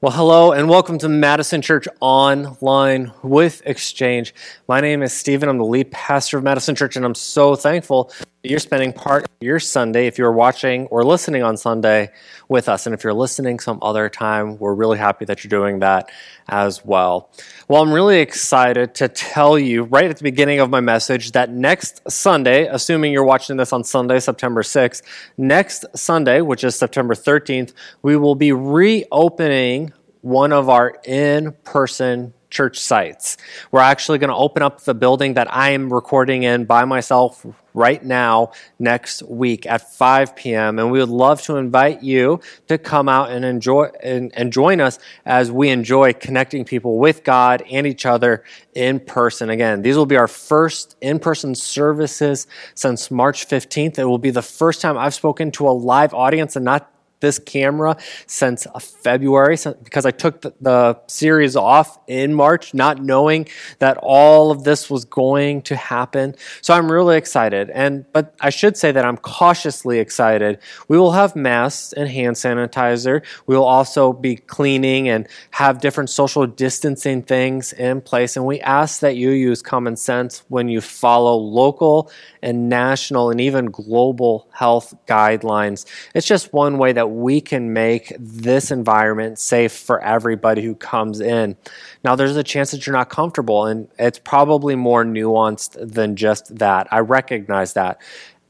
Well, hello and welcome to Madison Church Online with Exchange. My name is Stephen. I'm the lead pastor of Madison Church, and I'm so thankful you're spending part of your Sunday, if you're watching or listening on Sunday, with us. And if you're listening some other time, we're really happy that you're doing that as well. Well, I'm really excited to tell you right at the beginning of my message that next Sunday, assuming you're watching this on Sunday, September 6th, next Sunday, which is September 13th, we will be reopening one of our in person church sites. We're actually going to open up the building that I am recording in by myself right now next week at 5 p.m. And we would love to invite you to come out and enjoy and, and join us as we enjoy connecting people with God and each other in person. Again, these will be our first in-person services since March 15th. It will be the first time I've spoken to a live audience and not this camera since uh, February because I took the, the, series off in March, not knowing that all of this was going to happen. So I'm really excited. And but I should say that I'm cautiously excited. We will have masks and hand sanitizer. We will also be cleaning and have different social distancing things in place. And we ask that you use common sense when you follow local and national and even global health guidelines. It's just one way that we can make this environment safe for everybody who comes in. Now, there's a chance that you're not comfortable, and it's probably more nuanced than just that. I recognize that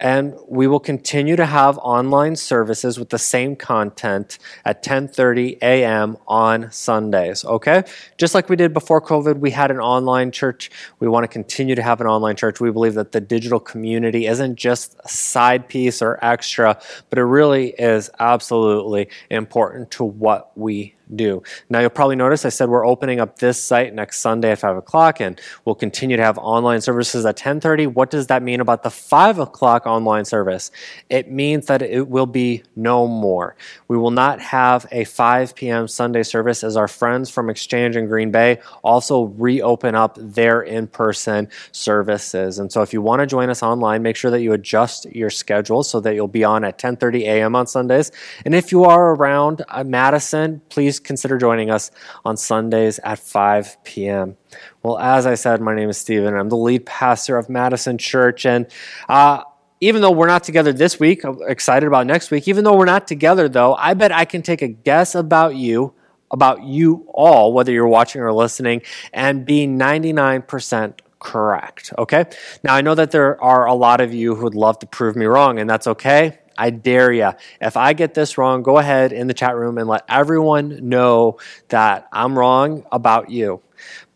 and we will continue to have online services with the same content at 10:30 a.m. on Sundays, okay? Just like we did before COVID, we had an online church. We want to continue to have an online church. We believe that the digital community isn't just a side piece or extra, but it really is absolutely important to what we do. Now, you'll probably notice I said we're opening up this site next Sunday at 5 o'clock, and we'll continue to have online services at 10.30. What does that mean about the 5 o'clock online service? It means that it will be no more. We will not have a 5 p.m. Sunday service as our friends from Exchange in Green Bay also reopen up their in-person services. And so if you want to join us online, make sure that you adjust your schedule so that you'll be on at 10.30 a.m. on Sundays. And if you are around uh, Madison, please please consider joining us on Sundays at 5 p.m. Well, as I said, my name is Stephen. I'm the lead pastor of Madison Church. And uh, even though we're not together this week, I'm excited about next week. Even though we're not together, though, I bet I can take a guess about you, about you all, whether you're watching or listening, and be 99% correct. Okay? Now, I know that there are a lot of you who would love to prove me wrong, and that's okay. I dare you. If I get this wrong, go ahead in the chat room and let everyone know that I'm wrong about you.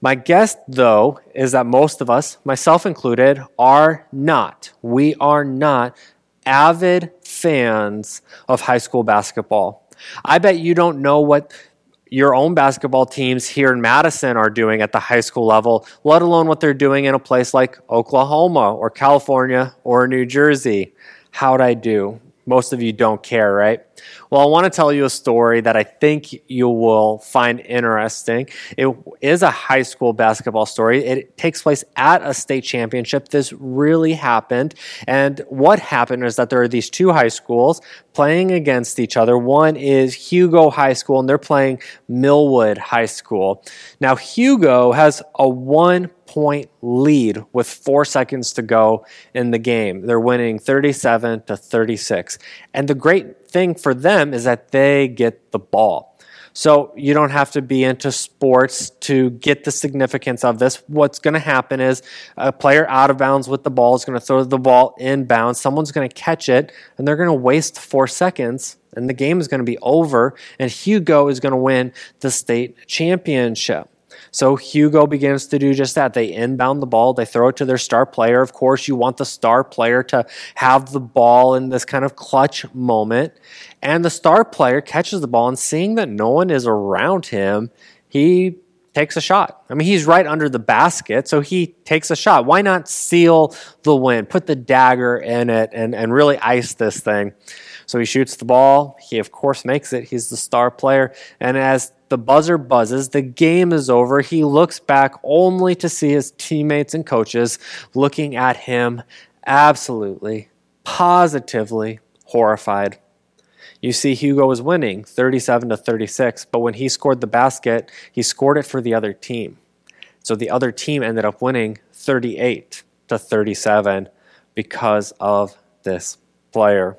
My guess, though, is that most of us, myself included, are not. We are not avid fans of high school basketball. I bet you don't know what your own basketball teams here in Madison are doing at the high school level, let alone what they're doing in a place like Oklahoma or California or New Jersey. How'd I do? Most of you don't care, right? Well, I want to tell you a story that I think you will find interesting. It is a high school basketball story. It takes place at a state championship. This really happened. And what happened is that there are these two high schools playing against each other. One is Hugo High School, and they're playing Millwood High School. Now, Hugo has a one point lead with four seconds to go in the game. They're winning 37 to 36. And the great thing for them is that they get the ball. So you don't have to be into sports to get the significance of this. What's going to happen is a player out of bounds with the ball is going to throw the ball in bounds. Someone's going to catch it, and they're going to waste four seconds, and the game is going to be over, and Hugo is going to win the state championship. So Hugo begins to do just that. They inbound the ball, they throw it to their star player. Of course, you want the star player to have the ball in this kind of clutch moment. And the star player catches the ball, and seeing that no one is around him, he takes a shot. I mean, he's right under the basket, so he takes a shot. Why not seal the win, put the dagger in it, and, and really ice this thing? So he shoots the ball. He, of course, makes it. He's the star player. And as the buzzer buzzes, the game is over. He looks back only to see his teammates and coaches looking at him absolutely, positively horrified. You see, Hugo was winning 37 to 36, but when he scored the basket, he scored it for the other team. So the other team ended up winning 38 to 37 because of this player.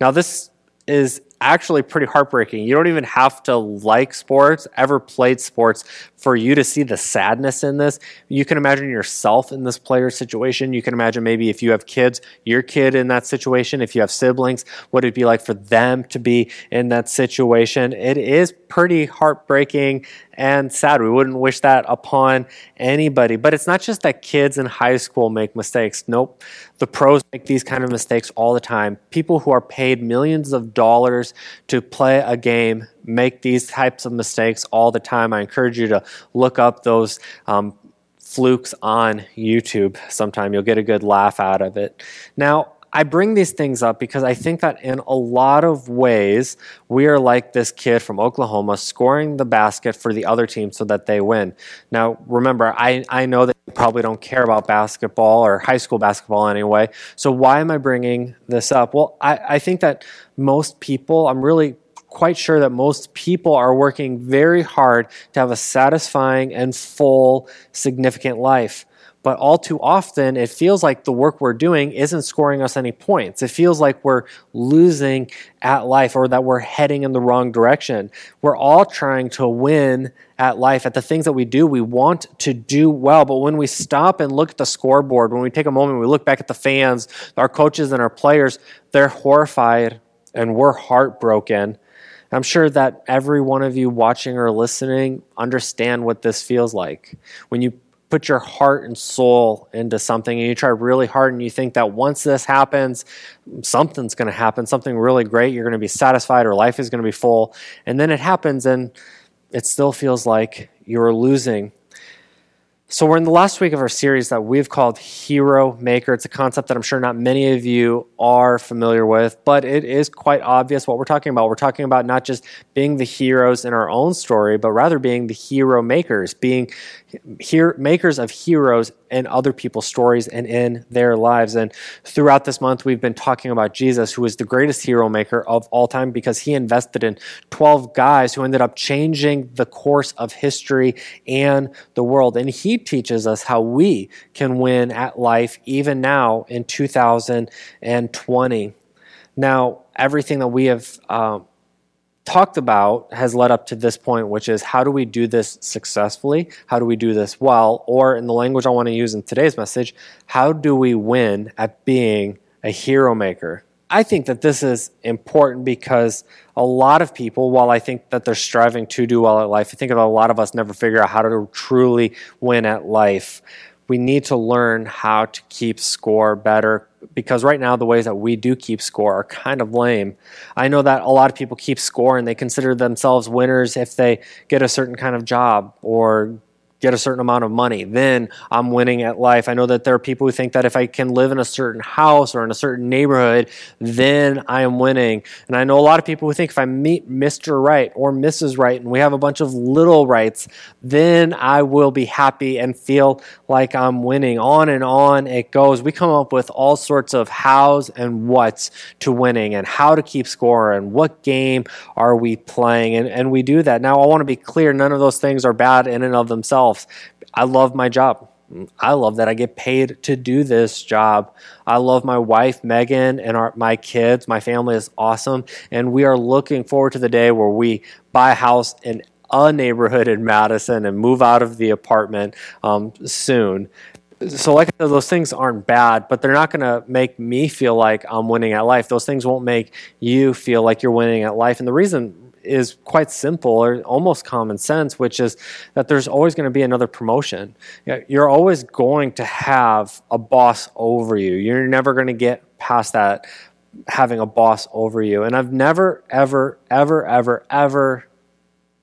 Now, this is actually pretty heartbreaking. You don't even have to like sports, ever played sports, for you to see the sadness in this. You can imagine yourself in this player situation. You can imagine maybe if you have kids, your kid in that situation. If you have siblings, what it'd be like for them to be in that situation. It is pretty heartbreaking and sad. We wouldn't wish that upon anybody. But it's not just that kids in high school make mistakes. Nope. The pros make these kind of mistakes all the time. People who are paid millions of dollars to play a game make these types of mistakes all the time. I encourage you to look up those um, flukes on YouTube sometime. You'll get a good laugh out of it. Now, I bring these things up because I think that in a lot of ways, we are like this kid from Oklahoma scoring the basket for the other team so that they win. Now, remember, I, I know that you probably don't care about basketball or high school basketball anyway. So, why am I bringing this up? Well, I, I think that most people, I'm really quite sure that most people are working very hard to have a satisfying and full, significant life. But all too often, it feels like the work we're doing isn't scoring us any points. It feels like we're losing at life or that we're heading in the wrong direction. We're all trying to win at life. At the things that we do, we want to do well. But when we stop and look at the scoreboard, when we take a moment, we look back at the fans, our coaches, and our players, they're horrified and we're heartbroken. I'm sure that every one of you watching or listening understand what this feels like. When you put your heart and soul into something and you try really hard and you think that once this happens, something's going to happen, something really great, you're going to be satisfied or life is going to be full. And then it happens and it still feels like you're losing. So, we're in the last week of our series that we've called Hero Maker. It's a concept that I'm sure not many of you are familiar with, but it is quite obvious what we're talking about. We're talking about not just being the heroes in our own story, but rather being the hero makers, being here, makers of heroes in other people's stories and in their lives. And throughout this month, we've been talking about Jesus, who is the greatest hero maker of all time because he invested in 12 guys who ended up changing the course of history and the world. And he teaches us how we can win at life even now in 2020. Now, everything that we have. Um, talked about has led up to this point, which is how do we do this successfully? How do we do this well? Or, in the language I want to use in today's message, how do we win at being a hero maker? I think that this is important because a lot of people, while I think that they're striving to do well at life, I think that a lot of us never figure out how to truly win at life. We need to learn how to keep score better, because right now the ways that we do keep score are kind of lame. I know that a lot of people keep score and they consider themselves winners if they get a certain kind of job or get a certain amount of money, then I'm winning at life. I know that there are people who think that if I can live in a certain house or in a certain neighborhood, then I am winning. And I know a lot of people who think if I meet Mr. Right or Mrs. Right and we have a bunch of little rights, then I will be happy and feel like I'm winning. On and on it goes. We come up with all sorts of hows and whats to winning and how to keep score and what game are we playing. And, and we do that. Now, I want to be clear none of those things are bad in and of themselves. I love my job. I love that I get paid to do this job. I love my wife, Megan, and our, my kids. My family is awesome. And we are looking forward to the day where we buy a house in a neighborhood in Madison and move out of the apartment um, soon. So, like said, those things aren't bad, but they're not going to make me feel like I'm winning at life. Those things won't make you feel like you're winning at life. And the reason is quite simple or almost common sense, which is that there's always going to be another promotion. You're always going to have a boss over you. You're never going to get past that having a boss over you. And I've never, ever, ever, ever, ever,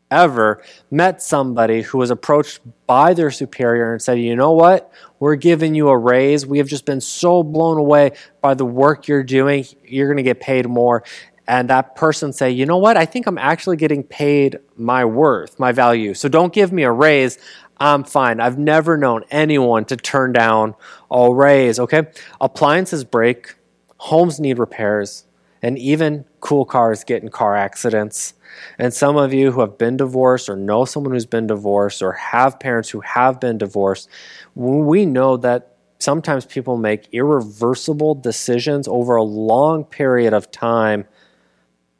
ever met somebody who was approached by their superior and said, you know what? We're giving you a raise. We have just been so blown away by the work you're doing. You're going to get paid more and that person say, you know what, I think I'm actually getting paid my worth, my value. So don't give me a raise. I'm fine. I've never known anyone to turn down a raise, okay? Appliances break, homes need repairs, and even cool cars get in car accidents. And some of you who have been divorced or know someone who's been divorced or have parents who have been divorced, we know that sometimes people make irreversible decisions over a long period of time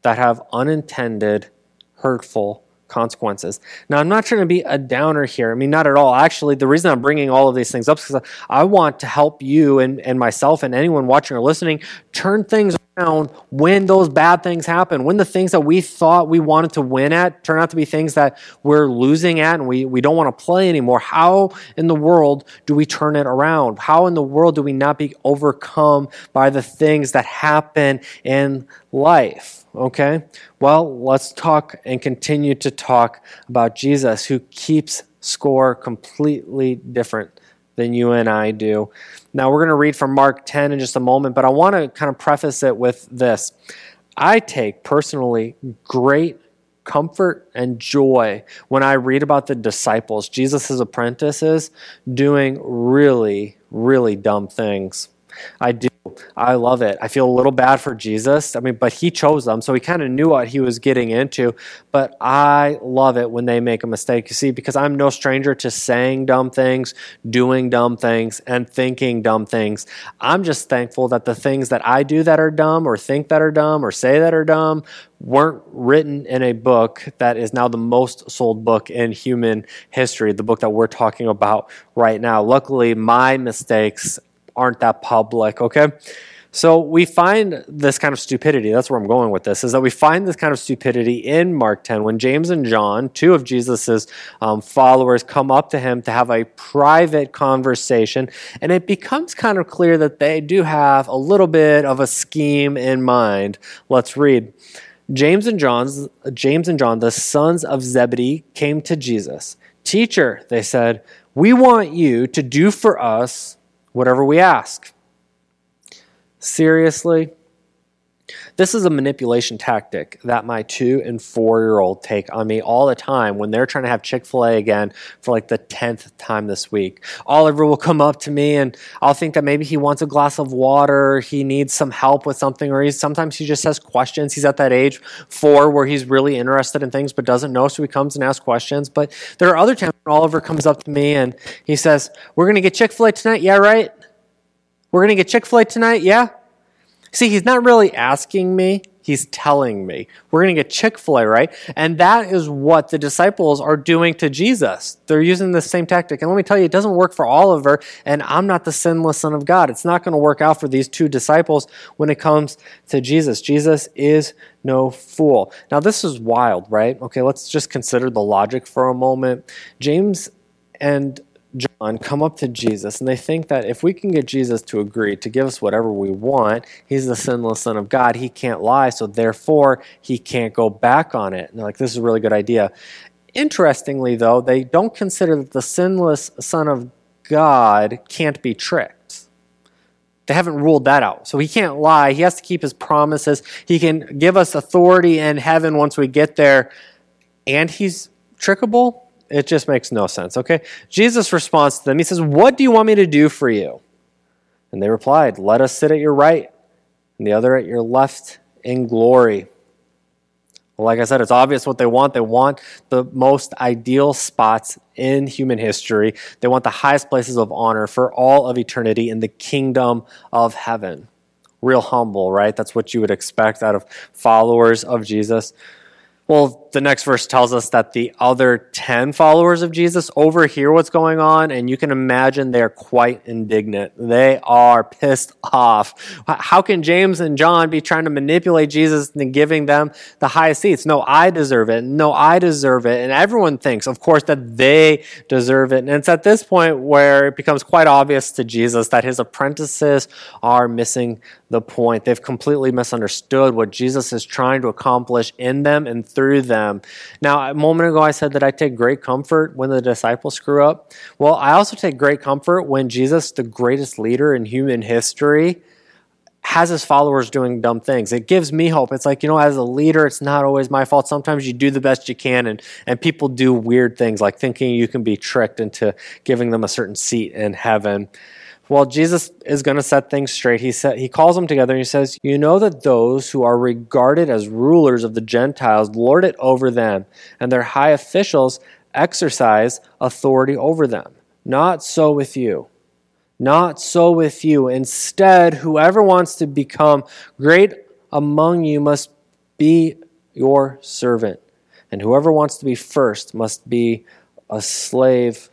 that have unintended, hurtful consequences. Now, I'm not trying to be a downer here. I mean, not at all. Actually, the reason I'm bringing all of these things up is because I want to help you and, and myself and anyone watching or listening turn things around when those bad things happen, when the things that we thought we wanted to win at turn out to be things that we're losing at and we, we don't want to play anymore. How in the world do we turn it around? How in the world do we not be overcome by the things that happen in life? Okay? Well, let's talk and continue to talk about Jesus who keeps score completely different than you and I do. Now, we're going to read from Mark 10 in just a moment, but I want to kind of preface it with this. I take personally great comfort and joy when I read about the disciples, Jesus' apprentices, doing really, really dumb things. I do. I love it. I feel a little bad for Jesus. I mean, but he chose them, so he kind of knew what he was getting into. But I love it when they make a mistake. You see, because I'm no stranger to saying dumb things, doing dumb things, and thinking dumb things. I'm just thankful that the things that I do that are dumb, or think that are dumb, or say that are dumb, weren't written in a book that is now the most sold book in human history, the book that we're talking about right now. Luckily, my mistakes aren't that public, okay? So we find this kind of stupidity. That's where I'm going with this. Is that we find this kind of stupidity in Mark 10 when James and John, two of Jesus's um, followers, come up to him to have a private conversation, and it becomes kind of clear that they do have a little bit of a scheme in mind. Let's read. James and John's James and John, the sons of Zebedee, came to Jesus. Teacher, they said, we want you to do for us whatever we ask. Seriously? This is a manipulation tactic that my two and four year old take on me all the time when they're trying to have Chick fil A again for like the 10th time this week. Oliver will come up to me and I'll think that maybe he wants a glass of water, he needs some help with something, or he's sometimes he just has questions. He's at that age, four, where he's really interested in things but doesn't know, so he comes and asks questions. But there are other times when Oliver comes up to me and he says, We're going to get Chick fil A tonight? Yeah, right? We're going to get Chick fil A tonight? Yeah? See, he's not really asking me, he's telling me. We're going to get Chick fil A, right? And that is what the disciples are doing to Jesus. They're using the same tactic. And let me tell you, it doesn't work for Oliver, and I'm not the sinless Son of God. It's not going to work out for these two disciples when it comes to Jesus. Jesus is no fool. Now, this is wild, right? Okay, let's just consider the logic for a moment. James and John come up to Jesus and they think that if we can get Jesus to agree to give us whatever we want, he's the sinless Son of God. He can't lie, so therefore he can't go back on it. And they're like, this is a really good idea. Interestingly, though, they don't consider that the sinless Son of God can't be tricked. They haven't ruled that out. So he can't lie. He has to keep his promises. He can give us authority in heaven once we get there. And he's trickable? It just makes no sense, okay? Jesus responds to them. He says, What do you want me to do for you? And they replied, Let us sit at your right and the other at your left in glory. Well, like I said, it's obvious what they want. They want the most ideal spots in human history. They want the highest places of honor for all of eternity in the kingdom of heaven. Real humble, right? That's what you would expect out of followers of Jesus. Well, the next verse tells us that the other 10 followers of Jesus overhear what's going on, and you can imagine they're quite indignant. They are pissed off. How can James and John be trying to manipulate Jesus and giving them the highest seats? No, I deserve it. No, I deserve it. And everyone thinks, of course, that they deserve it. And it's at this point where it becomes quite obvious to Jesus that his apprentices are missing the point. They've completely misunderstood what Jesus is trying to accomplish in them and through them. Now, a moment ago, I said that I take great comfort when the disciples screw up. Well, I also take great comfort when Jesus, the greatest leader in human history, has his followers doing dumb things. It gives me hope. It's like, you know, as a leader, it's not always my fault. Sometimes you do the best you can, and, and people do weird things like thinking you can be tricked into giving them a certain seat in heaven. Well, Jesus is going to set things straight. He said he calls them together and he says, "You know that those who are regarded as rulers of the Gentiles lord it over them, and their high officials exercise authority over them. Not so with you. Not so with you. Instead, whoever wants to become great among you must be your servant, and whoever wants to be first must be a slave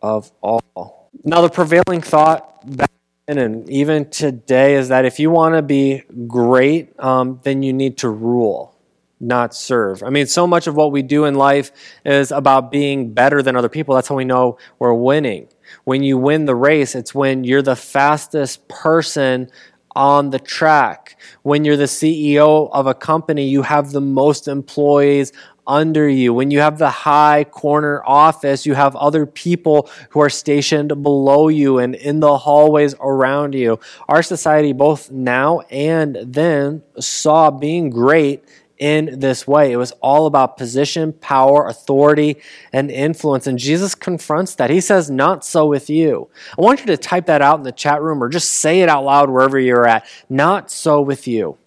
of all." Now, the prevailing thought back then and even today is that if you want to be great, um, then you need to rule, not serve. I mean, so much of what we do in life is about being better than other people. That's how we know we're winning. When you win the race, it's when you're the fastest person on the track. When you're the CEO of a company, you have the most employees under you. When you have the high corner office, you have other people who are stationed below you and in the hallways around you. Our society, both now and then, saw being great in this way. It was all about position, power, authority, and influence. And Jesus confronts that. He says, Not so with you. I want you to type that out in the chat room or just say it out loud wherever you're at. Not so with you.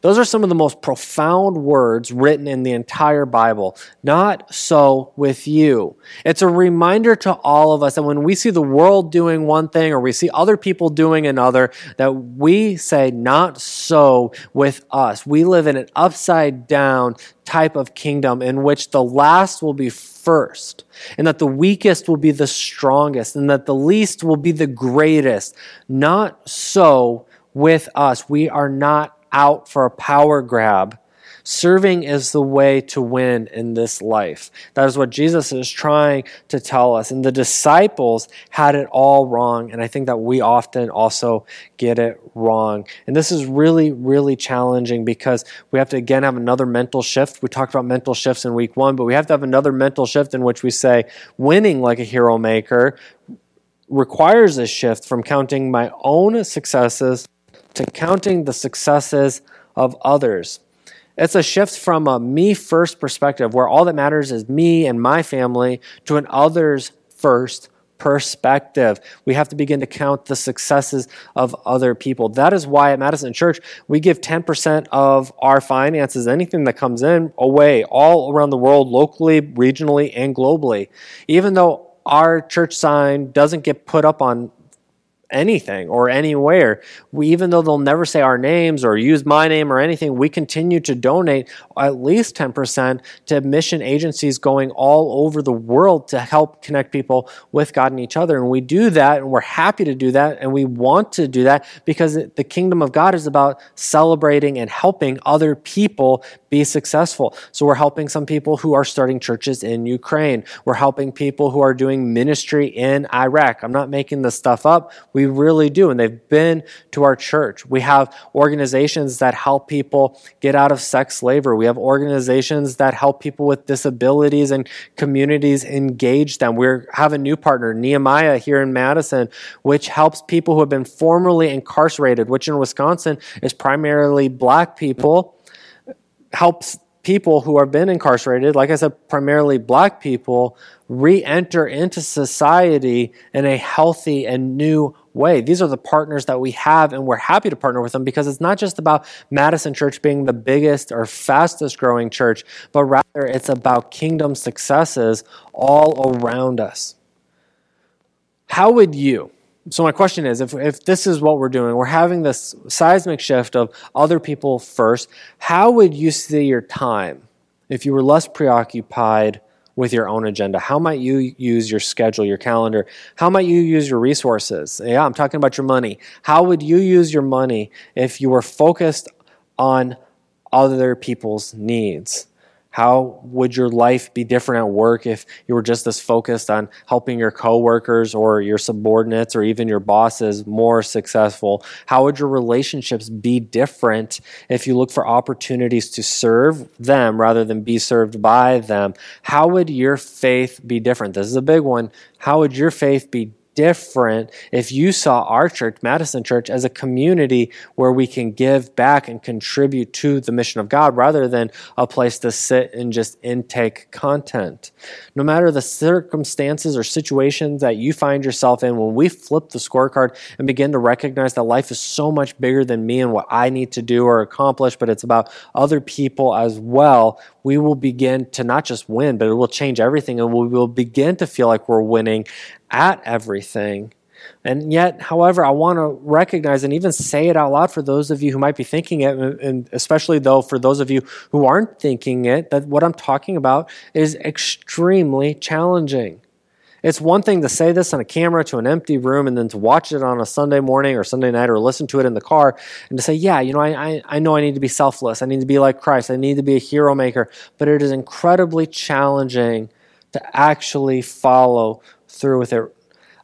Those are some of the most profound words written in the entire Bible. Not so with you. It's a reminder to all of us that when we see the world doing one thing or we see other people doing another, that we say, not so with us. We live in an upside down type of kingdom in which the last will be first, and that the weakest will be the strongest, and that the least will be the greatest. Not so with us. We are not out for a power grab. Serving is the way to win in this life. That is what Jesus is trying to tell us. And the disciples had it all wrong. And I think that we often also get it wrong. And this is really, really challenging because we have to again have another mental shift. We talked about mental shifts in week one, but we have to have another mental shift in which we say winning like a hero maker requires a shift from counting my own successes to counting the successes of others. It's a shift from a me first perspective where all that matters is me and my family to an others first perspective. We have to begin to count the successes of other people. That is why at Madison Church, we give 10% of our finances, anything that comes in, away all around the world, locally, regionally, and globally. Even though our church sign doesn't get put up on anything or anywhere. We, even though they'll never say our names or use my name or anything, we continue to donate at least 10% to mission agencies going all over the world to help connect people with God and each other. And we do that, and we're happy to do that, and we want to do that because the kingdom of God is about celebrating and helping other people be successful. So we're helping some people who are starting churches in Ukraine. We're helping people who are doing ministry in Iraq. I'm not making this stuff up. We really do. And they've been to our church. We have organizations that help people get out of sex slavery. We have organizations that help people with disabilities and communities engage them. We have a new partner, Nehemiah, here in Madison, which helps people who have been formerly incarcerated, which in Wisconsin is primarily black people helps people who have been incarcerated, like I said, primarily black people, re enter into society in a healthy and new way. These are the partners that we have, and we're happy to partner with them because it's not just about Madison Church being the biggest or fastest growing church, but rather it's about kingdom successes all around us. How would you? So my question is, if, if this is what we're doing, we're having this seismic shift of other people first, how would you see your time if you were less preoccupied with your own agenda? How might you use your schedule, your calendar? How might you use your resources? Yeah, I'm talking about your money. How would you use your money if you were focused on other people's needs? How would your life be different at work if you were just as focused on helping your coworkers or your subordinates or even your bosses more successful? How would your relationships be different if you look for opportunities to serve them rather than be served by them? How would your faith be different? This is a big one. How would your faith be different if you saw our church, Madison Church, as a community where we can give back and contribute to the mission of God rather than a place to sit and just intake content. No matter the circumstances or situations that you find yourself in, when we flip the scorecard and begin to recognize that life is so much bigger than me and what I need to do or accomplish, but it's about other people as well, we will begin to not just win, but it will change everything and we will begin to feel like we're winning at everything. And yet, however, I want to recognize and even say it out loud for those of you who might be thinking it, and especially though for those of you who aren't thinking it, that what I'm talking about is extremely challenging. It's one thing to say this on a camera to an empty room and then to watch it on a Sunday morning or Sunday night or listen to it in the car and to say, yeah, you know, I, I, I know I need to be selfless. I need to be like Christ. I need to be a hero maker. But it is incredibly challenging to actually follow through with it.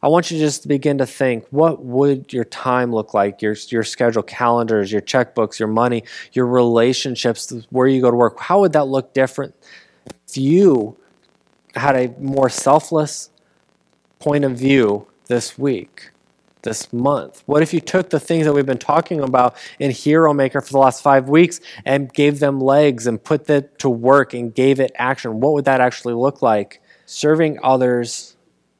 I want you to just begin to think what would your time look like, your, your schedule, calendars, your checkbooks, your money, your relationships, where you go to work. How would that look different if you had a more selfless point of view this week? this month? What if you took the things that we've been talking about in Hero Maker for the last five weeks and gave them legs and put that to work and gave it action? What would that actually look like? Serving others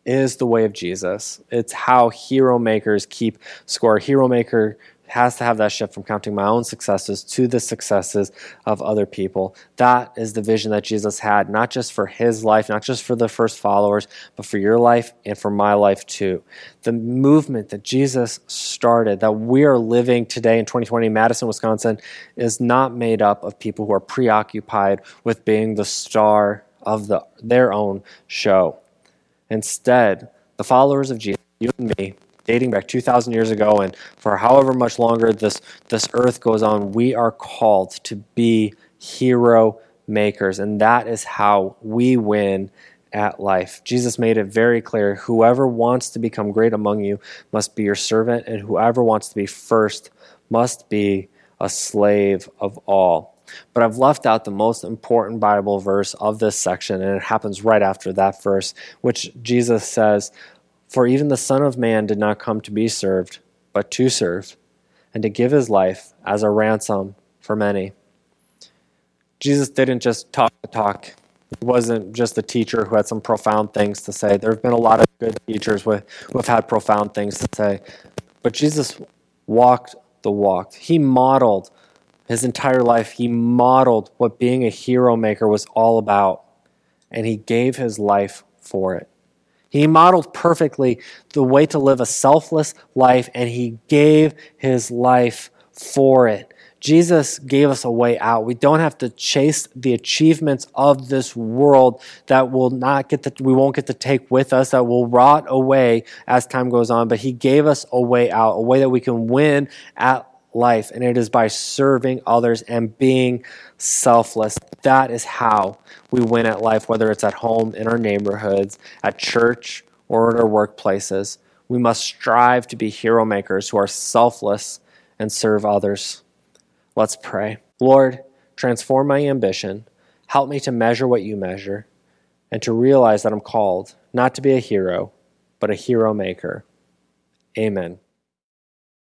is the way of Jesus. It's how hero makers keep score. Hero maker has to have that shift from counting my own successes to the successes of other people. That is the vision that Jesus had, not just for his life, not just for the first followers, but for your life and for my life too. The movement that Jesus started, that we are living today in 2020 in Madison, Wisconsin, is not made up of people who are preoccupied with being the star of the, their own show. Instead, the followers of Jesus, you and me, dating back 2,000 years ago, and for however much longer this, this earth goes on, we are called to be hero makers. And that is how we win at life. Jesus made it very clear whoever wants to become great among you must be your servant, and whoever wants to be first must be a slave of all. But I've left out the most important Bible verse of this section, and it happens right after that verse, which Jesus says, For even the Son of Man did not come to be served, but to serve, and to give his life as a ransom for many. Jesus didn't just talk the talk. He wasn't just a teacher who had some profound things to say. There have been a lot of good teachers who have had profound things to say. But Jesus walked the walk. He modeled his entire life, he modeled what being a hero maker was all about, and he gave his life for it. He modeled perfectly the way to live a selfless life, and he gave his life for it. Jesus gave us a way out. We don't have to chase the achievements of this world that will not get to, we won't get to take with us, that will rot away as time goes on. But he gave us a way out, a way that we can win at life, and it is by serving others and being selfless. That is how we win at life, whether it's at home, in our neighborhoods, at church, or at our workplaces. We must strive to be hero makers who are selfless and serve others. Let's pray. Lord, transform my ambition. Help me to measure what you measure and to realize that I'm called not to be a hero, but a hero maker. Amen.